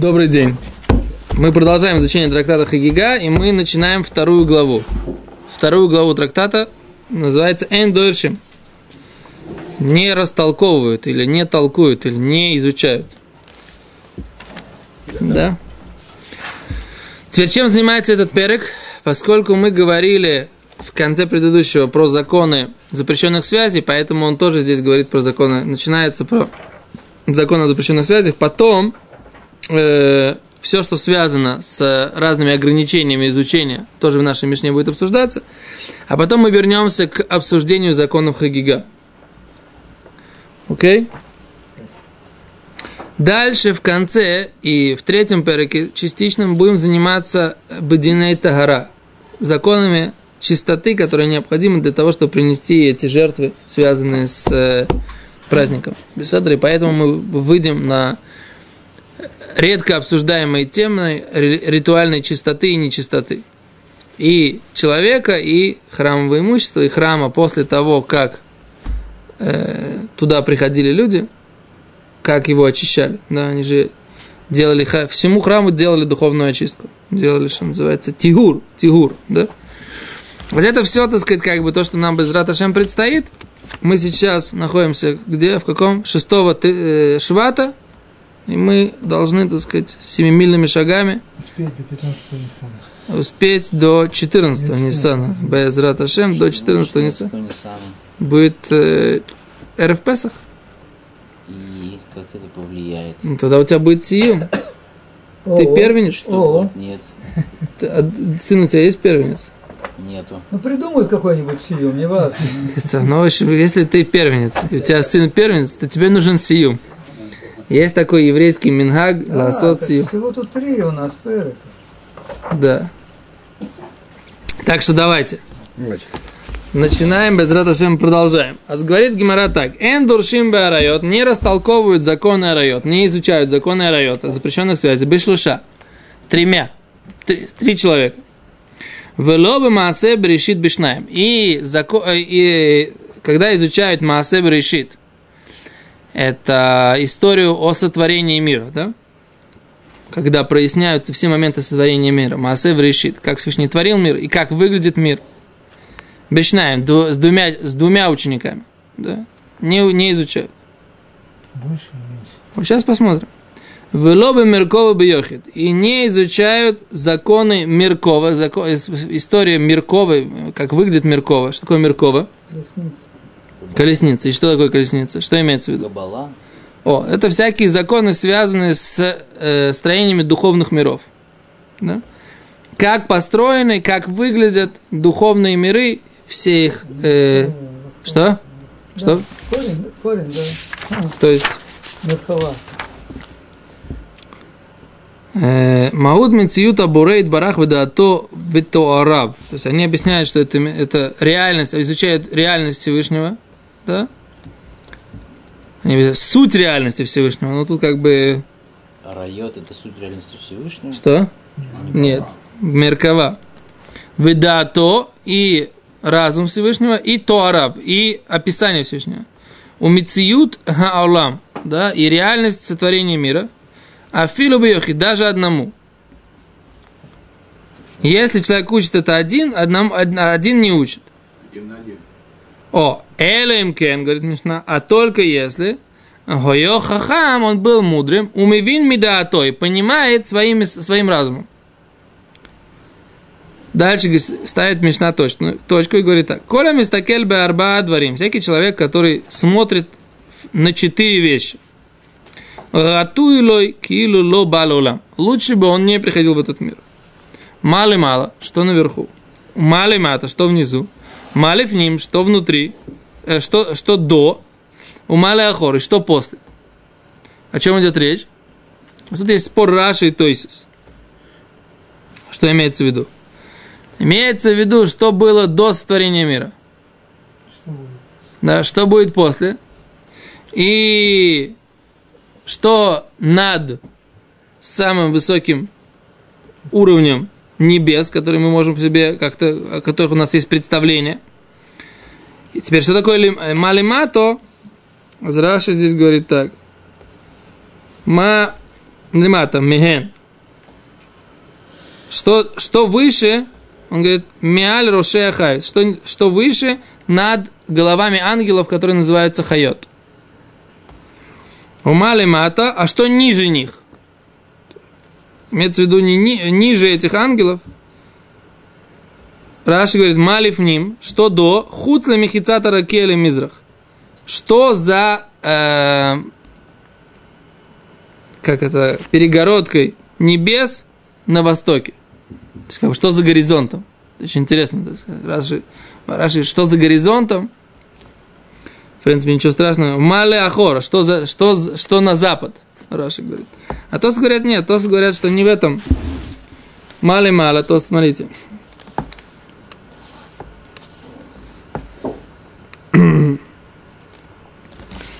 Добрый день. Мы продолжаем изучение трактата Хагига, и мы начинаем вторую главу. Вторую главу трактата называется Эндойршим. Не растолковывают, или не толкуют, или не изучают. Да? Теперь чем занимается этот перек? Поскольку мы говорили в конце предыдущего про законы запрещенных связей, поэтому он тоже здесь говорит про законы. Начинается про закон о запрещенных связях. Потом э, все, что связано с разными ограничениями изучения, тоже в нашей Мишне будет обсуждаться. А потом мы вернемся к обсуждению законов Хагига. Окей? Okay? Дальше в конце и в третьем переке частично мы будем заниматься Бадиней Тагара, законами чистоты, которые необходимы для того, чтобы принести эти жертвы, связанные с э, праздником. И поэтому мы выйдем на редко обсуждаемые темы ритуальной чистоты и нечистоты. И человека, и храмового имущества, и храма после того, как э, туда приходили люди, как его очищали. Да, они же делали, всему храму делали духовную очистку. Делали, что называется, тигур, тигур, да. Вот это все, так сказать, как бы то, что нам без Раташем предстоит. Мы сейчас находимся где, в каком? Шестого э, швата, и мы должны, так сказать, семимильными шагами успеть до 15 Ниссана. Успеть до 14 Ниссана. Без Раташем до 14 Ниссана. Будет э, РФ Песах. И как это повлияет? Ну, тогда у тебя будет Сиюм. Ты первенец? Что? Нет. А, сын у тебя есть первенец? Нету. Ну придумают какой-нибудь сиюм, не важно. Ну, в общем, если ты первенец, и у тебя сын первенец, то тебе нужен сиюм. Есть такой еврейский мингаг, А, сиюм. Всего тут три у нас перек. Да. Так что давайте. Начинаем, без Раташем продолжаем. А говорит Гимара так. Эн дуршим арайот не растолковывают законы арайот, не изучают законы арайот, запрещенных связей. Бешлуша. Тремя. Три, три человека. Велобы Маасе Берешит Бишнаем. И, зако... и когда изучают Маасе Берешит, это историю о сотворении мира, да? Когда проясняются все моменты сотворения мира. Маасе Берешит, как Всевышний творил мир и как выглядит мир. Бишнаем, с двумя, с двумя учениками, да? Не, не изучают. Больше или меньше? Вот сейчас посмотрим. Велобы Меркова Бьохит. И не изучают законы Меркова, закон, история Меркова, как выглядит Меркова. Что такое Меркова? Колесница. Колесница. И что такое колесница? Что имеется в виду? Габала. О, это всякие законы, связанные с э, строениями духовных миров. Да? Как построены, как выглядят духовные миры, все их... э, что? Что? Корень, да, корень, да. То есть... Мерхова. Э, Мауд Мециюта Бурейт Барах Ведато Витоараб. То есть они объясняют, что это, это реальность, изучают реальность Всевышнего, да? Суть реальности Всевышнего, но тут как бы... А райот это суть реальности Всевышнего? Что? Нет. Меркава. Ведато и разум Всевышнего, и Тоараб, и описание Всевышнего. У Мециют Гаалам, да, и реальность сотворения мира – а филу бьехи даже одному. Если человек учит это один, одному, один не учит. О, Элем Кен, говорит Мишна, а только если Гойо Хахам, он был мудрым, умевин мидаатой, понимает своим, своим разумом. Дальше ставит Мишна точку, точку и говорит так. Коля мистакель бе арба дворим. Всякий человек, который смотрит на четыре вещи – Ратуилой килу ло балолам. Лучше бы он не приходил в этот мир. Мало мало, что наверху. Мало мата, что внизу. Мали в ним, что внутри. Э, что, что до. У мали ахоры, что после. О чем идет речь? Тут есть спор Раши и Тойсис. Что имеется в виду? Имеется в виду, что было до сотворения мира. Да, что будет после. И что над самым высоким уровнем небес, который мы можем себе как-то, о которых у нас есть представление. И теперь, что такое малимато? Раши здесь говорит так. Ма лимата, меген. Что, что выше, он говорит, миаль роше хай, что, что выше над головами ангелов, которые называются хайот. Умали мата, а что ниже них? Имеется в виду не, ни, ниже этих ангелов. Раши говорит, малив ним, что до хуцла мехицата ракели мизрах. Что за э, как это, перегородкой небес на востоке. Что за горизонтом? Очень интересно. Раши, Раши, что за горизонтом? В принципе, ничего страшного. Мале Ахора, что, за, что, что на запад? Раши говорит. А то говорят, нет, то говорят, что не в этом. Мале мало, то смотрите.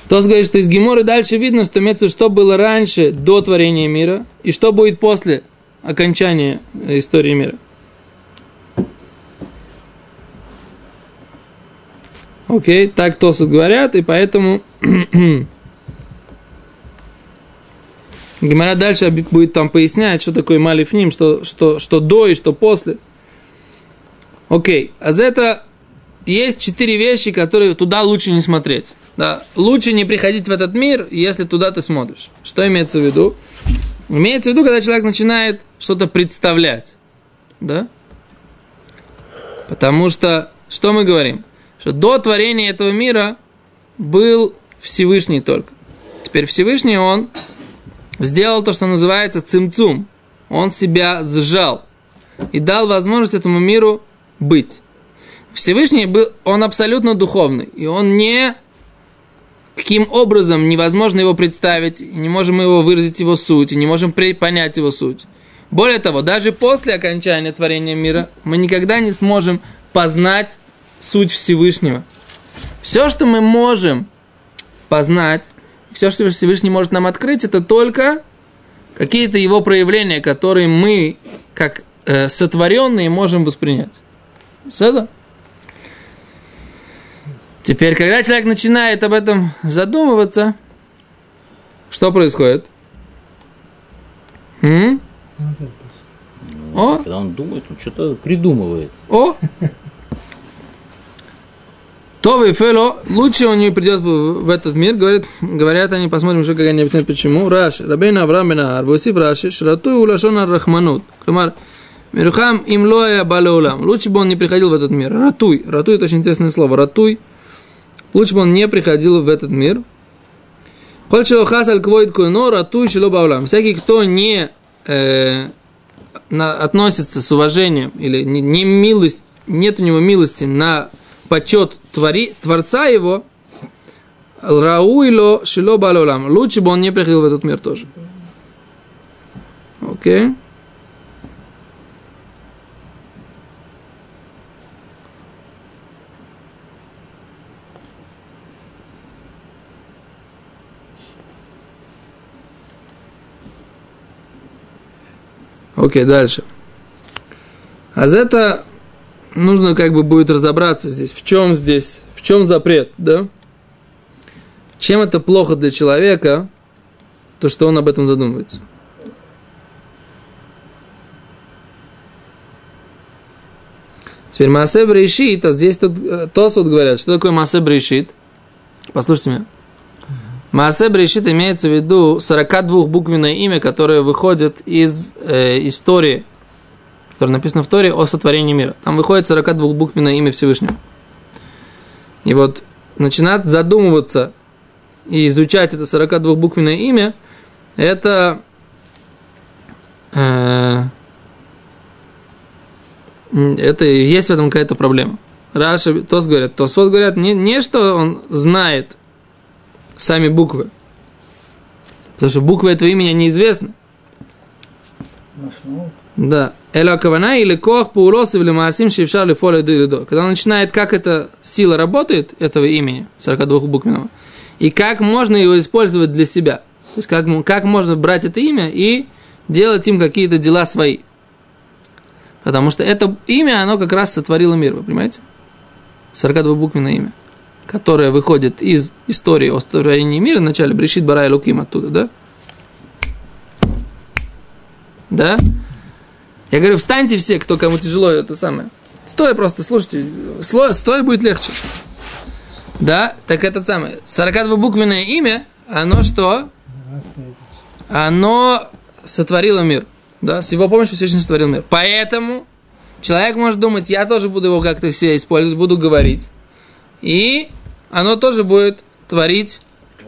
Тос говорит, что из Геморы дальше видно, что имеется, что было раньше, до творения мира, и что будет после окончания истории мира. Окей, так Тосут говорят, и поэтому Гемора дальше будет там пояснять, что такое малифним, что, что, что до и что после. Окей, а за это есть четыре вещи, которые туда лучше не смотреть. Да, лучше не приходить в этот мир, если туда ты смотришь. Что имеется в виду? Имеется в виду, когда человек начинает что-то представлять. Да? Потому что, что мы говорим? Что до творения этого мира был Всевышний только. Теперь Всевышний, он сделал то, что называется цимцум. Он себя сжал и дал возможность этому миру быть. Всевышний был, он абсолютно духовный, и он не каким образом невозможно его представить, не можем его выразить его суть, и не можем понять его суть. Более того, даже после окончания творения мира мы никогда не сможем познать суть Всевышнего. Все, что мы можем познать, все, что Всевышний может нам открыть, это только какие-то его проявления, которые мы, как э, сотворенные, можем воспринять. Это? Теперь, когда человек начинает об этом задумываться, что происходит? М? О? Когда он думает, он что-то придумывает. О! То и Фело, лучше он не придет в, этот мир, говорят, говорят они, посмотрим, что как они объясняют, почему. Раши, Рабейн Авраам бен Аар, Восиф Раши, Шратуй улашон рахманут. Кламар, Мирухам им лоя балеулам. Лучше бы он не приходил в этот мир. Ратуй. Ратуй это очень интересное слово. Ратуй Лучше бы он не приходил в этот мир. Всякий, кто не э, на, относится с уважением или не, не милость, нет у него милости на почет твори, Творца его, Рауило Шило Балолам. Лучше бы он не приходил в этот мир тоже. Окей? Okay. Окей, дальше. А за это нужно как бы будет разобраться здесь, в чем здесь, в чем запрет, да? Чем это плохо для человека, то, что он об этом задумывается. Теперь Масе Брейшит, а здесь тут э, Тосут говорят, что такое Масе Брейшит? Послушайте меня. Маасе Брешит имеется в виду 42-буквенное имя, которое выходит из э, истории, которое написано в Торе о сотворении мира. Там выходит 42-буквенное имя Всевышнего. И вот начинать задумываться и изучать это 42-буквенное имя, это э, это есть в этом какая-то проблема. Раша, Тос говорят, Тос вот говорят, не, не что он знает сами буквы. Потому что буквы этого имени неизвестны. Да. Эла кавана или кох паулос или маасим шевшар ли фоля до. Когда он начинает, как эта сила работает, этого имени, 42 буквенного, и как можно его использовать для себя. То есть, как, как можно брать это имя и делать им какие-то дела свои. Потому что это имя, оно как раз сотворило мир, вы понимаете? 42 буквенное имя которая выходит из истории о строении мира, в начале Брешит Бара и Луким оттуда, да? Да? Я говорю, встаньте все, кто кому тяжело, это самое. Стой просто, слушайте, сло- стой будет легче. Да, так это самое. 42-буквенное имя, оно что? Оно сотворило мир. Да, с его помощью Всевышний сотворил мир. Поэтому человек может думать, я тоже буду его как-то все использовать, буду говорить. И оно тоже будет творить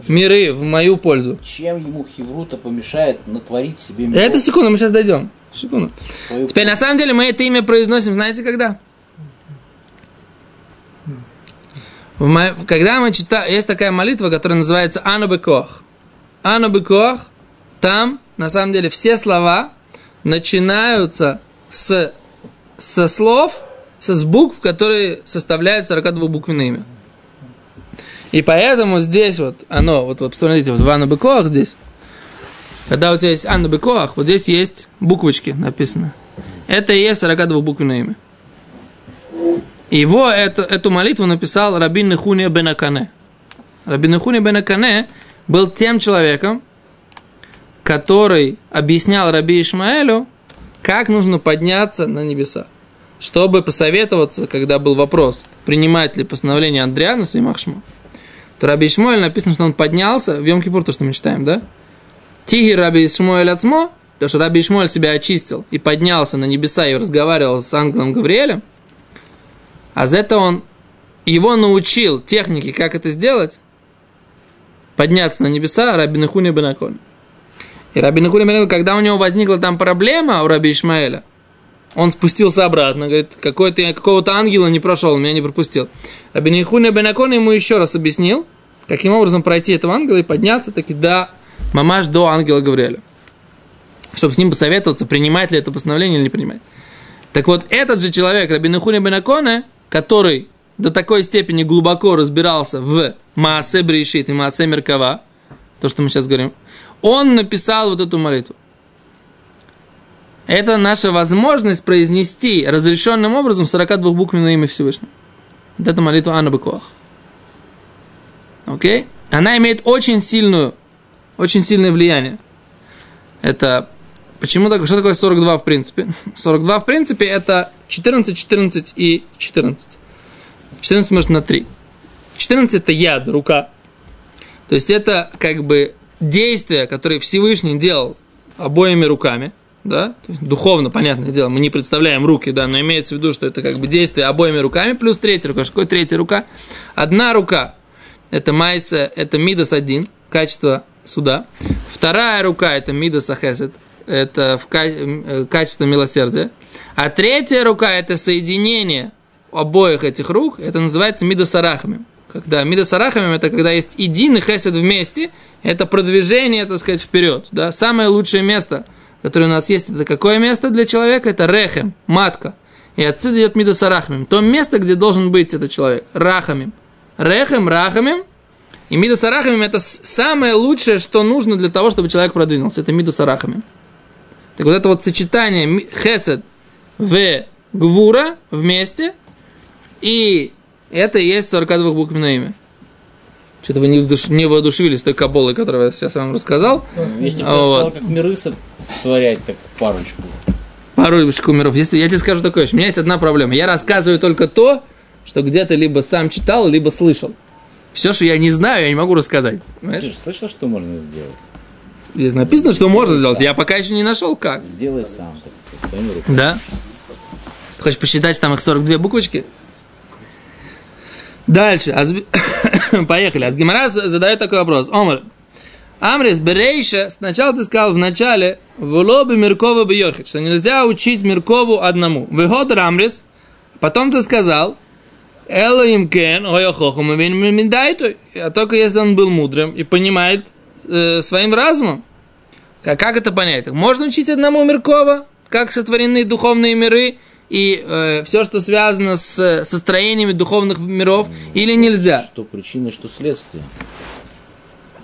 миры в мою пользу. Чем ему хеврута помешает натворить себе миров Это секунду, мы сейчас дойдем. Секунду. Теперь на самом деле мы это имя произносим, знаете когда? Мо- Когда мы читаем, есть такая молитва, которая называется Анабекох. Анабекох, там на самом деле все слова начинаются с, со слов, со с букв, которые составляют 42-буквенное имя. И поэтому здесь вот оно, вот, вот посмотрите, вот в Анабекох здесь, когда у тебя есть Анна Бекоах, вот здесь есть буквочки написано. Это и есть 42-буквенное имя. И его, это, эту молитву написал Рабин Нехуния бен Акане. Рабин Нехуния бен Акане был тем человеком, который объяснял Раби Ишмаэлю, как нужно подняться на небеса. Чтобы посоветоваться, когда был вопрос, принимать ли постановление Андриана Сеймахшма, то Раби Ишмаэль написано, что он поднялся, в Йом-Кипур, то, что мы читаем, да? Тиги Раби Ишмуэль Ацмо, то, что Раби Ишмуэль себя очистил и поднялся на небеса и разговаривал с ангелом Гавриэлем, а за это он его научил технике, как это сделать, подняться на небеса Раби Нахуни Бенакон. И Раби Нахуни Бенакон, когда у него возникла там проблема у Раби Ишмаэля, он спустился обратно, говорит, какой-то, я какого-то ангела не прошел, меня не пропустил. Раби Нахуни Бенакон ему еще раз объяснил, каким образом пройти этого ангела и подняться таки до мамаш до ангела Гавриэля. Чтобы с ним посоветоваться, принимать ли это постановление или не принимать. Так вот, этот же человек, Рабин Хуни Бенаконе, который до такой степени глубоко разбирался в Маасе Брейшит и Маасе Меркава, то, что мы сейчас говорим, он написал вот эту молитву. Это наша возможность произнести разрешенным образом 42-буквенное имя Всевышнего. Вот это молитва Анна. Окей? Она имеет очень сильную очень сильное влияние. Это почему так, что такое 42 в принципе? 42 в принципе это 14, 14 и 14. 14 может на 3. 14 это яд, рука. То есть это как бы действие, которое Всевышний делал обоими руками, да, То есть духовно, понятное дело, мы не представляем руки, да, но имеется в виду, что это как бы действие обоими руками, плюс третья рука. Что такое третья рука? Одна рука, это майса, это мидас один, качество суда. Вторая рука – это мидас ахесет, это в ка- качество милосердия. А третья рука – это соединение обоих этих рук, это называется мидас арахами. Когда мидас арахами – это когда есть идин и хесед вместе, это продвижение, так сказать, вперед. Да? Самое лучшее место, которое у нас есть, это какое место для человека? Это рехем, матка. И отсюда идет мидас арахамим. То место, где должен быть этот человек. Рахамим. Рехем, рахамим – и мидас арахамим это самое лучшее, что нужно для того, чтобы человек продвинулся. Это мидас арахамим. Так вот это вот сочетание хесед в гвура вместе, и это и есть 42 буквенное имя. Что-то вы не, вдуш... не воодушевились той каболой, которую я сейчас вам рассказал. Если бы я вот. как миры со- сотворять, так парочку. Парочку миров. Если, я тебе скажу такое, у меня есть одна проблема. Я рассказываю только то, что где-то либо сам читал, либо слышал. Все, что я не знаю, я не могу рассказать. Ты Понимаешь? же слышал, что можно сделать? Здесь написано, что можно сделать. Я пока еще не нашел как. Сделай сам, так сказать, своими руками. Да? Хочешь посчитать, там их 42 буквочки? Дальше. Азби- Поехали. Азгимара задает такой вопрос. Омар. Амрис Берейша, сначала ты сказал в начале, Волобы Меркова Бьехит, что нельзя учить Меркову одному. Выход Амрис, потом ты сказал, Элоим Кен, Ойохоху, Миндайту, а только если он был мудрым и понимает э, своим разумом. Как, как это понять? Можно учить одному Меркова, как сотворены духовные миры и все, что связано с, со строениями духовных миров, или нельзя? Что причина, что следствие.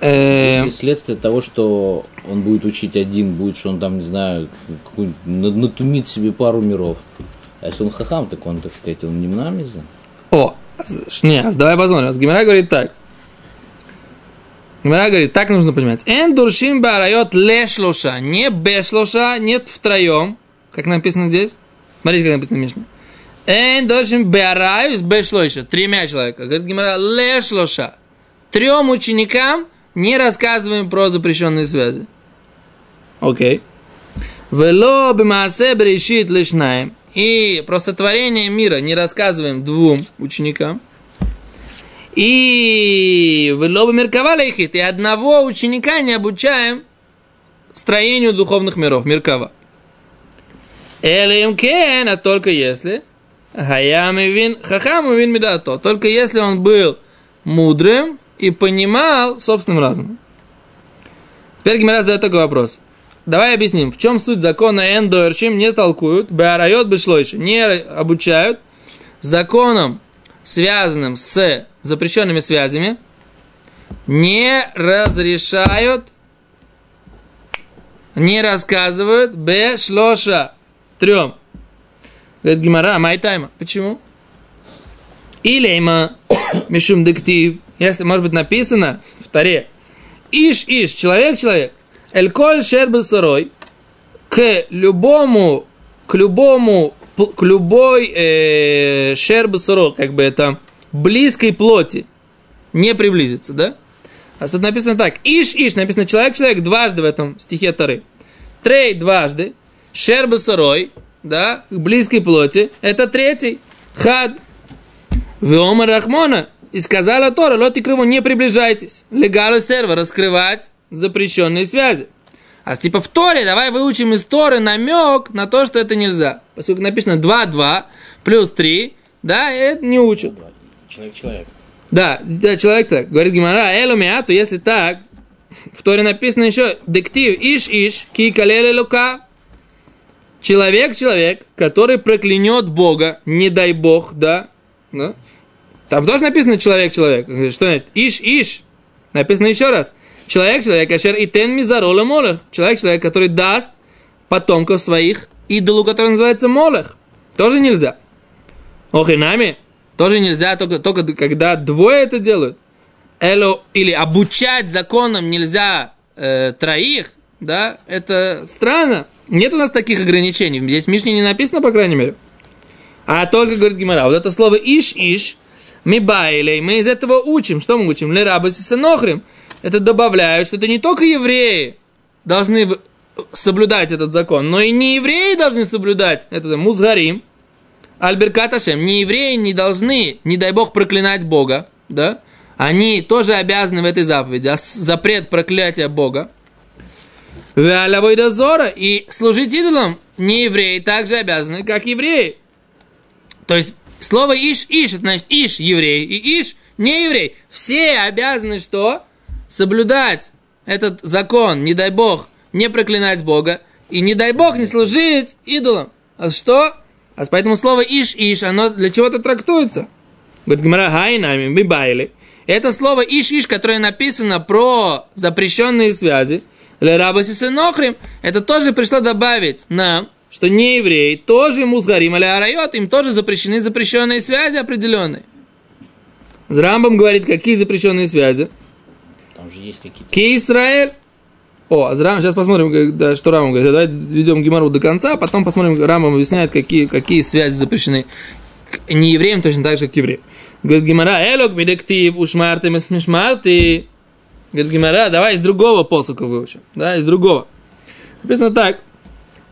Э, Если следствие того, что он будет учить один, будет, что он там, не знаю, натумит себе пару миров. А если он хахам, так он, так сказать, он не мнамиза. О, не, давай посмотрим. Гимера говорит так. Гмара говорит, так нужно понимать. Эн дуршим барайот лешлоша, не бешлоша, нет втроем, как написано здесь. Смотрите, как написано в Мишне. Эн дуршим барайот бешлоша, тремя человека. Говорит Гмара, лешлоша. Трем ученикам не рассказываем про запрещенные связи. Окей. Вело бимаасе берешит лишнаем. И про сотворение мира не рассказываем двум ученикам. И в лобы мерковали их, и одного ученика не обучаем строению духовных миров, меркова. Элем кен, а только если Хаям и вин, хахам и вин медато. Только если он был мудрым и понимал собственным разумом. Теперь Гимара задает такой вопрос. Давай объясним, в чем суть закона Эндоерчим не толкуют, Беарайот Бешлойши, не обучают законом, связанным с запрещенными связями, не разрешают, не рассказывают Бешлоша трем. Говорит Гимара, майтайма. Почему? Или мишум дектив, если может быть написано в Таре, Иш, Иш, человек, человек, Эль-коль шербы сырой, к любому, к любому, к любой э, шербы сырой, как бы это, близкой плоти не приблизится, да? А тут написано так, иш, иш, написано человек, человек дважды в этом стихе Тары. Трей дважды, шербы сырой, да, к близкой плоти, это третий, хад, Веома Рахмона, и сказала Тора, лоти крыву, не приближайтесь. Легалу серва, раскрывать запрещенные связи. А типа в Торе давай выучим из Торы намек на то, что это нельзя. Поскольку написано 2-2 плюс 3, да, это не учат. Человек-человек. Да, да, человек-человек. Говорит Гимара, элу то если так, в Торе написано еще дектив иш-иш, ки калеле лука. Человек-человек, который проклянет Бога, не дай Бог, да, да. Там тоже написано человек-человек. Что значит? Иш-иш. Написано еще раз. Человек-человек, ашер и тен мизарола молех. Человек-человек, который даст потомков своих идолу, который называется молех. Тоже нельзя. Охинами. Тоже нельзя, только, только когда двое это делают. Эло, или обучать законам нельзя э, троих, да, это странно. Нет у нас таких ограничений. Здесь в Мишне не написано, по крайней мере. А только, говорит Гимара, вот это слово иш-иш, мы байлей, мы из этого учим. Что мы учим? Лерабас и. Это добавляют, что это не только евреи должны соблюдать этот закон, но и не евреи должны соблюдать этот музгарим. Альберкат Ашем, не евреи не должны, не дай бог, проклинать Бога, да? Они тоже обязаны в этой заповеди, а запрет проклятия Бога. дозора и служить идолам не евреи также обязаны, как евреи. То есть слово иш-иш, это значит иш еврей и иш не еврей. Все обязаны что? Соблюдать этот закон, не дай бог, не проклинать Бога, и не дай бог не служить идолам. А что? А поэтому слово иш-иш, оно для чего-то трактуется. Говорит Гмара Хайнами, Бибайли. Это слово иш-иш, которое написано про запрещенные связи, Лерабаси Сенохрим, это тоже пришло добавить нам, что не евреи тоже музгарим или арайот, им тоже запрещены запрещенные связи определенные. Зрамбам говорит, какие запрещенные связи? Там же есть какие-то... Ки о, а Рам, сейчас посмотрим, да, что Рамам говорит. Давайте ведем Гимару до конца, а потом посмотрим, Рамам объясняет, какие, какие связи запрещены не евреям, точно так же, как евреям. Говорит Гимара, элок медектив ушмарты мишмарты. Говорит Гимара, давай из другого посока выучим. Да, из другого. Написано так.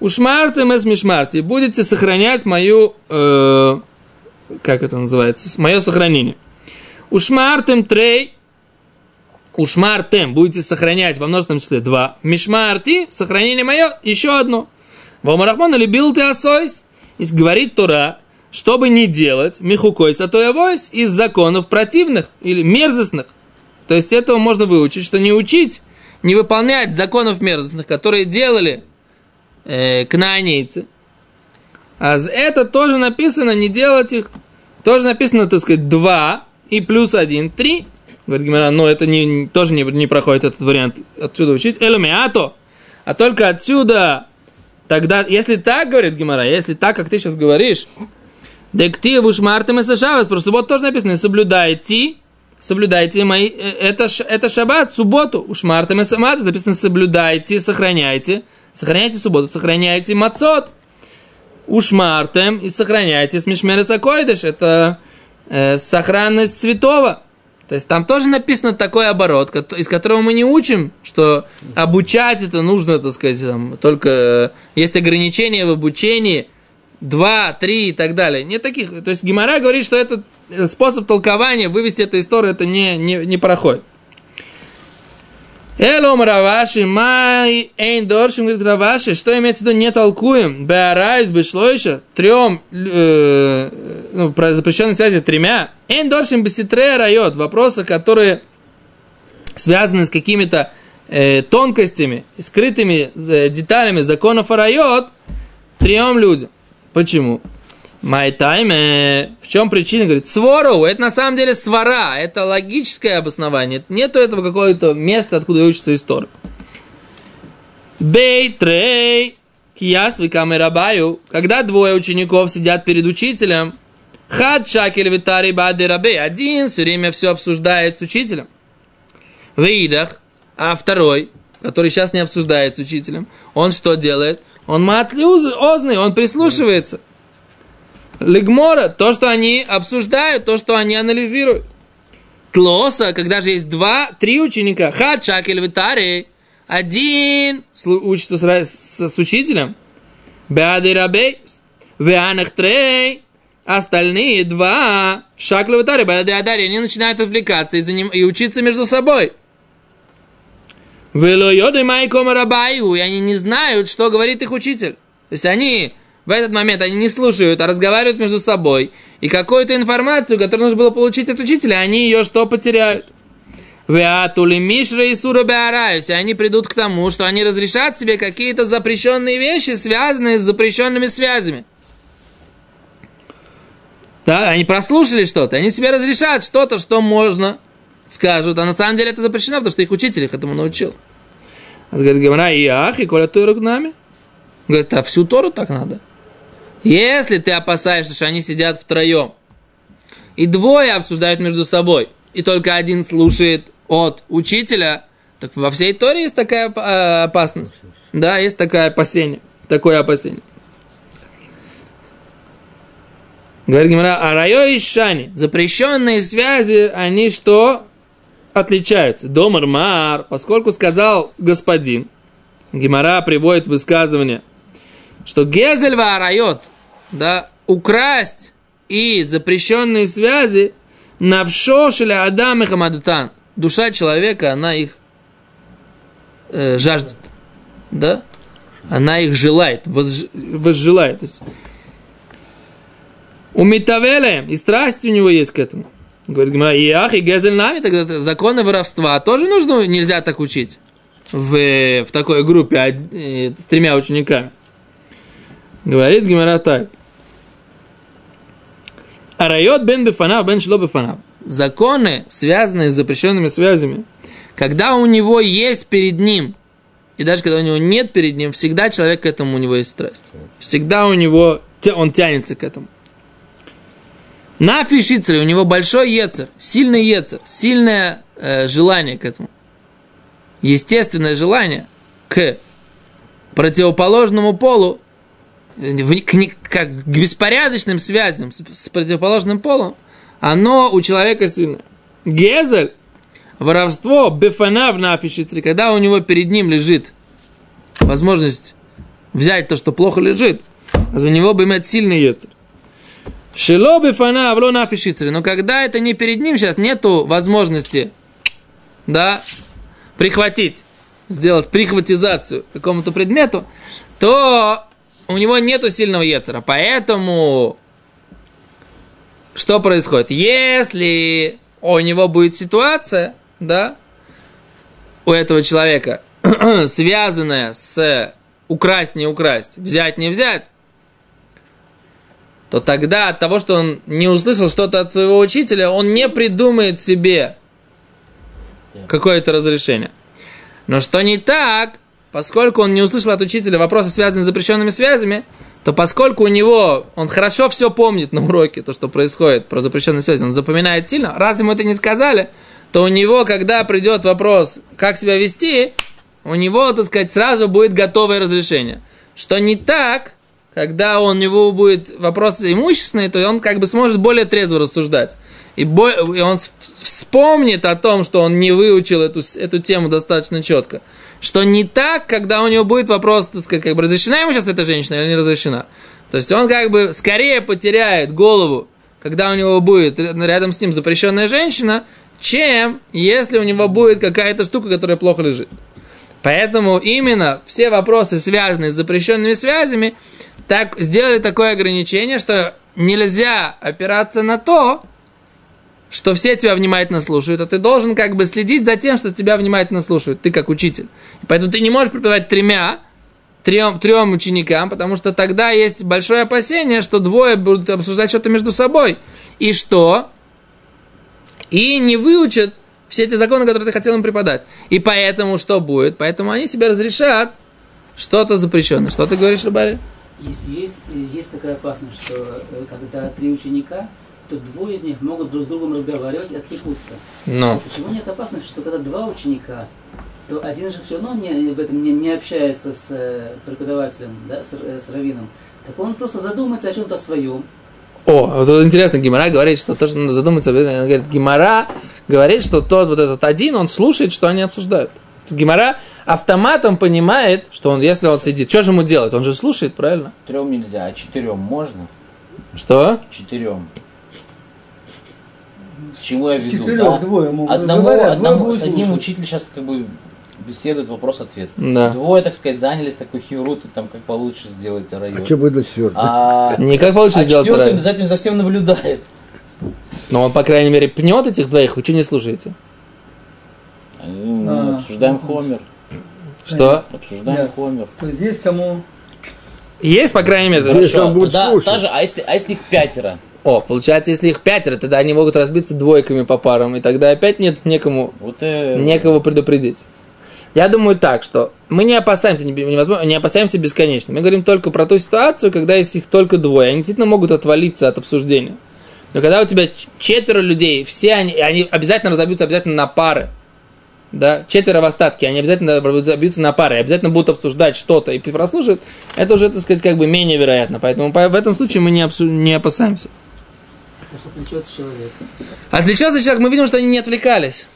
Ушмарты мишмарты. Будете сохранять мою, э, как это называется, мое сохранение. Ушмартем трей Ушмартем будете сохранять во множественном числе два. Мишмарти, сохранение мое, еще одно. Вамарахман любил ты асойс. И говорит Тора, чтобы не делать михукой сатоявойс из законов противных или мерзостных. То есть этого можно выучить, что не учить, не выполнять законов мерзостных, которые делали э, кнаанейцы. А это тоже написано, не делать их. Тоже написано, так сказать, два и плюс один, три. Говорит Гимара, но это не, тоже не, не проходит этот вариант отсюда учить. Элюмиато. А только отсюда, тогда, если так, говорит Гимара, если так, как ты сейчас говоришь, дектив уж мартем и сашавас, просто вот тоже написано, соблюдайте соблюдайте мои, э, это, это шаббат, субботу, уж мартам и самат, записано соблюдайте, сохраняйте, сохраняйте субботу, сохраняйте мацот, уж мартем и сохраняйте смешмеры сакойдыш, это э, сохранность святого. То есть там тоже написано такой оборот, из которого мы не учим, что обучать это нужно, так сказать, там, только э, есть ограничения в обучении, два, три и так далее. Нет таких. То есть Гимара говорит, что этот э, способ толкования, вывести эту историю, это не, не, не проходит. Элом Раваши, май эйн доршим, говорит Раваши, что имеется в виду, не толкуем, беарайс, бешлойша, трем, э, ну, про запрещенные связи тремя, эйн доршим беситре райот, вопросы, которые связаны с какими-то э, тонкостями, скрытыми э, деталями законов райот, трем людям. Почему? My time, э, в чем причина? Говорит, свору, это на самом деле свара, это логическое обоснование. Нету этого какого-то места, откуда учится история. Бей, трей, кияс, камерабаю. Когда двое учеников сидят перед учителем, хад шакель витари бады рабей. Один все время все обсуждает с учителем. Выидах, а второй, который сейчас не обсуждает с учителем, он что делает? Он матли озный, он прислушивается. Лигмора, то, что они обсуждают, то, что они анализируют. Тлоса, когда же есть два, три ученика, хачак или витари, один учится с, с- с учителем, беады рабей, веанах трей, остальные два, шак витари, беады адари, они начинают отвлекаться и, заним- и учиться между собой. Вело йоды майком рабаю, и они не знают, что говорит их учитель. То есть они в этот момент они не слушают, а разговаривают между собой. И какую-то информацию, которую нужно было получить от учителя, они ее что потеряют? Веатули Мишра и Сура они придут к тому, что они разрешат себе какие-то запрещенные вещи, связанные с запрещенными связями. Да, они прослушали что-то, они себе разрешат что-то, что можно, скажут, а на самом деле это запрещено, потому что их учитель их этому научил. А говорит, Гамара, и ах, и коля Тору к нами. Говорит, а всю Тору так надо. Если ты опасаешься, что они сидят втроем, и двое обсуждают между собой, и только один слушает от учителя, так во всей Торе есть такая э, опасность. Да, есть такое опасение. Такое опасение. Говорит Гимара, а райо и шани, запрещенные связи, они что? Отличаются. Домар мар, поскольку сказал господин, Гимара приводит высказывание, что гезель варайот, да, украсть и запрещенные связи, навшошеля адам и хамадатан. Душа человека, она их э, жаждет, да? Она их желает, возж- возжелает. То есть, у Митавеля, и страсть у него есть к этому. Говорит и ах, и гезель нами, тогда законы воровства тоже нужно, нельзя так учить в, в такой группе од- э, с тремя учениками. Говорит Гимара так. Арайот бен бефанав, бен шло бефанав. Законы, связанные с запрещенными связями, когда у него есть перед ним, и даже когда у него нет перед ним, всегда человек к этому, у него есть страсть. Всегда у него, он тянется к этому. На фишицере у него большой ецер, сильный ецер, сильное э, желание к этому. Естественное желание к противоположному полу, в- к, как к беспорядочным связям с, с противоположным полом, оно у человека сильное. Гезель, воровство, бефанав на фишицере, когда у него перед ним лежит возможность взять то, что плохо лежит, а у него бы иметь сильный ецер. Шило бифана авло на фишицере. Но когда это не перед ним, сейчас нету возможности, да, прихватить, сделать прихватизацию какому-то предмету, то у него нету сильного ецера. Поэтому что происходит? Если у него будет ситуация, да, у этого человека, связанная с украсть, не украсть, взять, не взять, то тогда от того, что он не услышал что-то от своего учителя, он не придумает себе какое-то разрешение. Но что не так, поскольку он не услышал от учителя вопросы, связанные с запрещенными связями, то поскольку у него, он хорошо все помнит на уроке, то, что происходит про запрещенные связи, он запоминает сильно, раз ему это не сказали, то у него, когда придет вопрос, как себя вести, у него, так сказать, сразу будет готовое разрешение. Что не так, когда у него будет вопросы имущественные, то он как бы сможет более трезво рассуждать. И, бо- и он вспомнит о том, что он не выучил эту, эту тему достаточно четко. Что не так, когда у него будет вопрос, так сказать, как бы разрешена ему сейчас эта женщина или не разрешена. То есть он как бы скорее потеряет голову, когда у него будет рядом с ним запрещенная женщина, чем если у него будет какая-то штука, которая плохо лежит. Поэтому именно все вопросы, связанные с запрещенными связями, так, сделали такое ограничение, что нельзя опираться на то, что все тебя внимательно слушают, а ты должен как бы следить за тем, что тебя внимательно слушают, ты как учитель. Поэтому ты не можешь преподавать тремя, трем, трем ученикам, потому что тогда есть большое опасение, что двое будут обсуждать что-то между собой. И что? И не выучат все эти законы, которые ты хотел им преподать. И поэтому что будет? Поэтому они себе разрешат что-то запрещенное. Что ты говоришь, Рыбари? Если есть, э, есть такая опасность, что э, когда три ученика, то двое из них могут друг с другом разговаривать и отвлекутся. Ну, Почему нет опасности, что когда два ученика, то один же все равно не, в этом не, не общается с э, преподавателем, да, с, с раввином. Так он просто задумается о чем-то своем. О, вот это интересно, Гимара говорит, что тоже надо задуматься. Она говорит, Гимара говорит, что тот вот этот один, он слушает, что они обсуждают. Гимара автоматом понимает, что он, если он сидит, что же ему делать? Он же слушает, правильно? Трем нельзя, а четырем можно? Что? Четырем. К чему я веду? Четырех, да? двое могут Одному, разговаривать, двое одному, будут с одним слушать. учитель сейчас как бы беседует вопрос-ответ. Да. Двое, так сказать, занялись такой хирутой, там как получше сделать район. А что будет для четвертого? А, Никак получится а сделать четвертый рай. за этим за всем наблюдает. Но он, по крайней мере, пнет этих двоих, вы что не слушаете? Ну, А. обсуждаем Хомер. Что? Обсуждаем Да. Хомер. То есть здесь кому... Есть, по крайней мере. Если он будет да, слушать. та же, а если, а если их пятеро? О, получается, если их пятеро, тогда они могут разбиться двойками по парам, и тогда опять нет некому, Вот э, некого предупредить. Я думаю так, что мы не опасаемся, не- невозможно, не опасаемся бесконечно. Мы говорим только про ту ситуацию, когда есть их только двое. Они действительно могут отвалиться от обсуждения. Но когда у тебя четверо людей, все они, они обязательно разобьются обязательно на пары. Да, четверо в остатке, они обязательно забьются на пары, обязательно будут обсуждать что-то и прослушают, это уже, так сказать, как бы менее вероятно. Поэтому по- в этом случае мы не, обсу- не опасаемся. Потому что отвлечется человек. Отвлечется человек, мы видим, что они не отвлекались.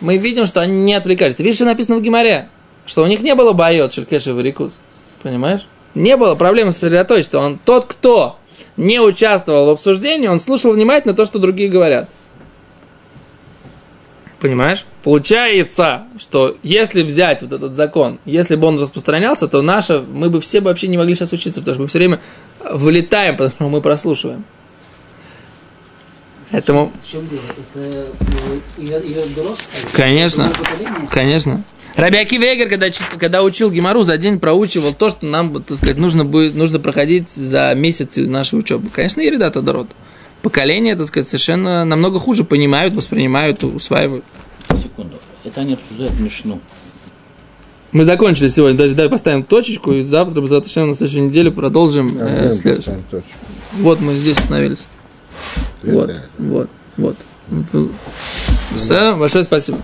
Мы видим, что они не отвлекались. Ты видишь, что написано в Гимаре? Что у них не было байот, Шелькеш и Варикус. Понимаешь? Не было проблемы сосредоточиться. Он тот, кто не участвовал в обсуждении, он слушал внимательно то, что другие говорят. Понимаешь? Получается, что если взять вот этот закон, если бы он распространялся, то наше, мы бы все бы вообще не могли сейчас учиться, потому что мы все время вылетаем, потому что мы прослушиваем. Поэтому В чем дело? Это э, ее, ее грош? Конечно. Конечно. Раби Вегер, когда, когда учил Гимару, за день проучивал то, что нам, так сказать, нужно, будет, нужно проходить за месяц нашей учебы. Конечно, и ребята дород. Поколение, так сказать, совершенно намного хуже понимают, воспринимают, усваивают. Секунду. Это они обсуждают Мишну. Мы закончили сегодня, даже давай поставим точечку, и завтра, завтра на следующей неделе продолжим э, следующий. Вот мы здесь остановились. Вот, вот, вот. Все, большое спасибо.